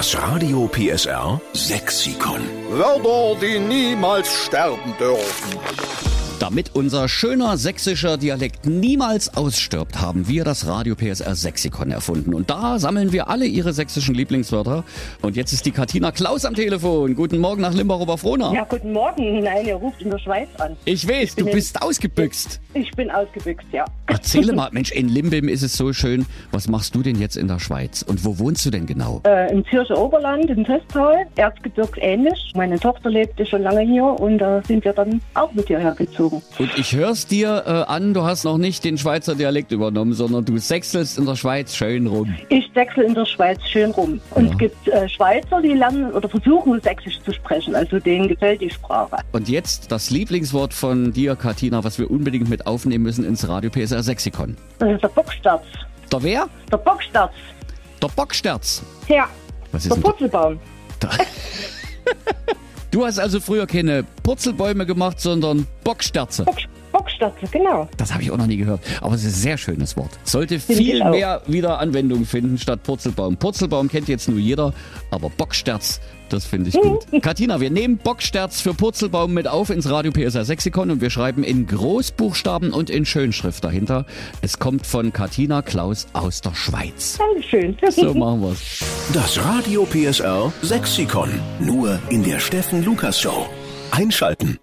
Das Radio PSR Sexikon. Wörter, die niemals sterben dürfen. Damit unser schöner sächsischer Dialekt niemals ausstirbt, haben wir das Radio PSR Sexikon erfunden. Und da sammeln wir alle ihre sächsischen Lieblingswörter. Und jetzt ist die Katina Klaus am Telefon. Guten Morgen nach Limburg-Oberfrohna. Ja, guten Morgen. Nein, ihr ruft in der Schweiz an. Ich weiß, du bin bist ausgebüxt. Ich bin ausgebüxt, ja. Erzähle mal, Mensch, in Limbim ist es so schön. Was machst du denn jetzt in der Schweiz? Und wo wohnst du denn genau? Äh, Im Zürcher Oberland, in Testtal, Erzgebirgs ähnlich. Meine Tochter lebte schon lange hier und da sind wir dann auch mit hierher gezogen. Und ich hör's dir äh, an, du hast noch nicht den Schweizer Dialekt übernommen, sondern du sechselst in der Schweiz schön rum. Ich wechsle in der Schweiz schön rum. Und Ja. es gibt äh, Schweizer, die lernen oder versuchen, Sächsisch zu sprechen. Also denen gefällt die Sprache. Und jetzt das Lieblingswort von dir, Katina, was wir unbedingt mit aufnehmen müssen ins Radio PSR Sexikon. Das ist der Bocksterz. Der wer? Der Bocksterz. Der Bocksterz. Ja. Was ist Der denn der? Du hast also früher keine Purzelbäume gemacht, sondern Bocksterze. Bock, Bocksterze, genau. Das habe ich auch noch nie gehört. Aber es ist ein sehr schönes Wort. Sollte Finde ich viel mehr wieder Anwendung finden statt Purzelbaum. Purzelbaum kennt jetzt nur jeder, aber Bocksterz, das finde ich gut. Katina, wir nehmen Bocksterz für Purzelbaum mit auf ins Radio PSR Sexikon und wir schreiben in Großbuchstaben und in Schönschrift dahinter. Es kommt von Katina Klaus aus der Schweiz. Dankeschön. So machen wir's. Das Radio PSR Sexikon. Nur in der Steffen Lukas Show. Einschalten.